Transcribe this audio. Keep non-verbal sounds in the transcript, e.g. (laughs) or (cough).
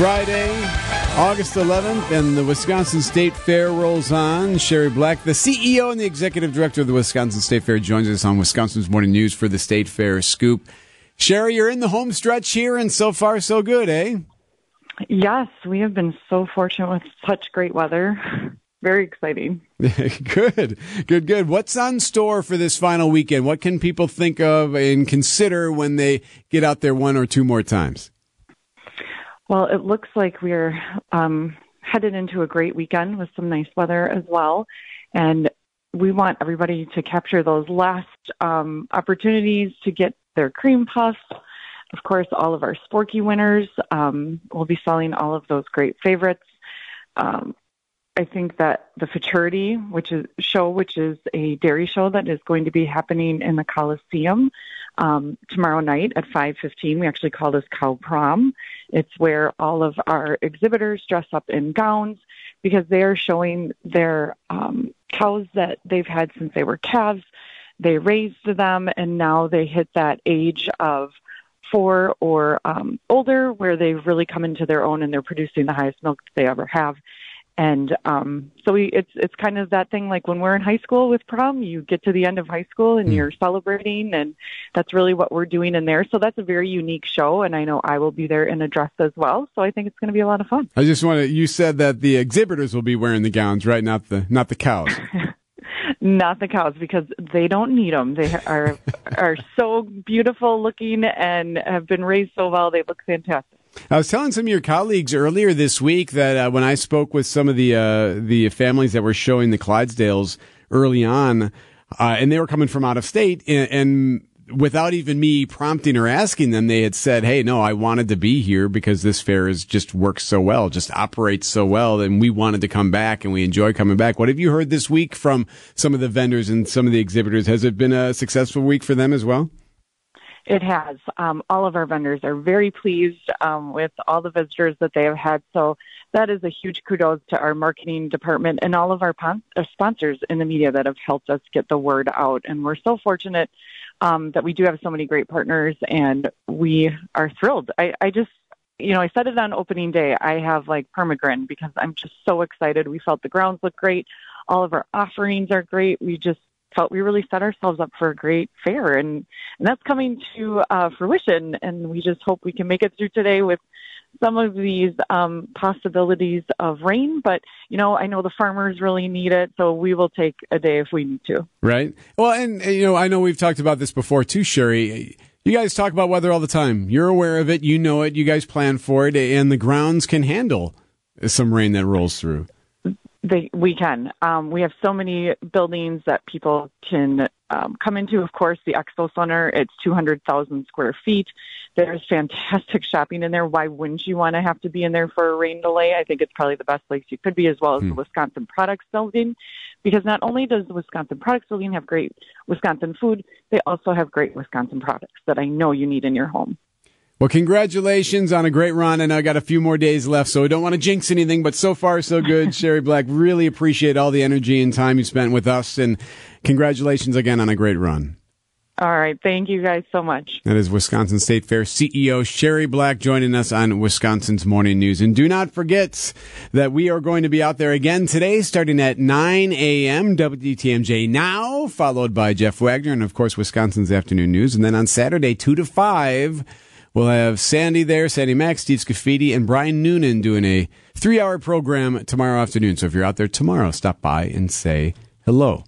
Friday, August 11th, and the Wisconsin State Fair rolls on. Shari Black, the CEO and the executive director of the Wisconsin State Fair, joins us on Wisconsin's Morning News for the State Fair Scoop. Shari, you're in the home stretch here, and so far, so good, eh? Yes, we have been so fortunate with such great weather. (laughs) Very exciting. (laughs) good, good, good. What's on store for this final weekend? What can people think of and consider when they get out there one or two more times? Well, it looks like we're um, headed into a great weekend with some nice weather as well. And we want everybody to capture those last um, opportunities to get their cream puffs. Of course, all of our Sporky winners um, will be selling all of those great favorites. Um, I think that the Futurity, which is show, which is a dairy show that is going to be happening in the Coliseum, um, tomorrow night at 5:15. We actually call this Cow Prom. It's where all of our exhibitors dress up in gowns because they are showing their um, cows that they've had since they were calves. They raised them, and now they hit that age of four or um, older, where they've really come into their own and they're producing the highest milk that they ever have and um so we it's it's kind of that thing like when we're in high school with prom you get to the end of high school and mm. you're celebrating and that's really what we're doing in there. So that's a very unique show and i know i will be there in a dress as well. So i think it's going to be a lot of fun. I just want to you said that the exhibitors will be wearing the gowns right? Not the not the cows. (laughs) Not the cows because they don't need them they are are so beautiful looking and have been raised so well. They look fantastic I was telling some of your colleagues earlier this week that uh, when I spoke with some of the uh, the families that were showing the Clydesdales early on, uh, and they were coming from out of state, and, and, without even me prompting or asking them, they had said, "Hey, no, I wanted to be here because this fair is just works so well, just operates so well, and we wanted to come back, and we enjoy coming back." What have you heard this week from some of the vendors and some of the exhibitors? Has it been a successful week for them as well? It has. Um, all of our vendors are very pleased um, with all the visitors that they have had. So that is a huge kudos to our marketing department and all of our pon- uh, sponsors in the media that have helped us get the word out. And we're so fortunate um, that we do have so many great partners, and we are thrilled. I, I just you know, I said it on opening day. I have like permagrin because I'm just so excited. We felt the grounds look great. All of our offerings are great. We just felt we really set ourselves up for a great fair, and and that's coming to uh, fruition. And we just hope we can make it through today with some of these um, possibilities of rain. But you know, I know the farmers really need it, so we will take a day if we need to. Right. Well, and you know, I know we've talked about this before too, Shari. You guys talk about weather all the time. You're aware of it. You know it. You guys plan for it, and the grounds can handle some rain that rolls through. They, we can. Um, we have so many buildings that people can um, come into. Of course, the Expo Center, it's 200,000 square feet. There's fantastic (laughs) shopping in there. Why wouldn't you want to have to be in there for a rain delay? I think it's probably the best place you could be, as well as hmm. the Wisconsin Products Building, because not only does the Wisconsin Products Building have great Wisconsin food, they also have great Wisconsin products that I know you need in your home. Well, congratulations on a great run. I know I got a few more days left, so I don't want to jinx anything, but so far so good. (laughs) Shari Black, really appreciate all the energy and time you spent with us, and congratulations again on a great run. All right. Thank you guys so much. That is Wisconsin State Fair CEO Shari Black joining us on Wisconsin's Morning News. And do not forget that we are going to be out there again today starting at 9 a.m. WTMJ now, followed by Jeff Wagner and, of course, Wisconsin's Afternoon News. And then on Saturday, 2 to 5, We'll have Sandy there, Sandy Maxx, Steve Scaffidi, and Brian Noonan doing a three hour program tomorrow afternoon. So if you're out there tomorrow, stop by and say hello.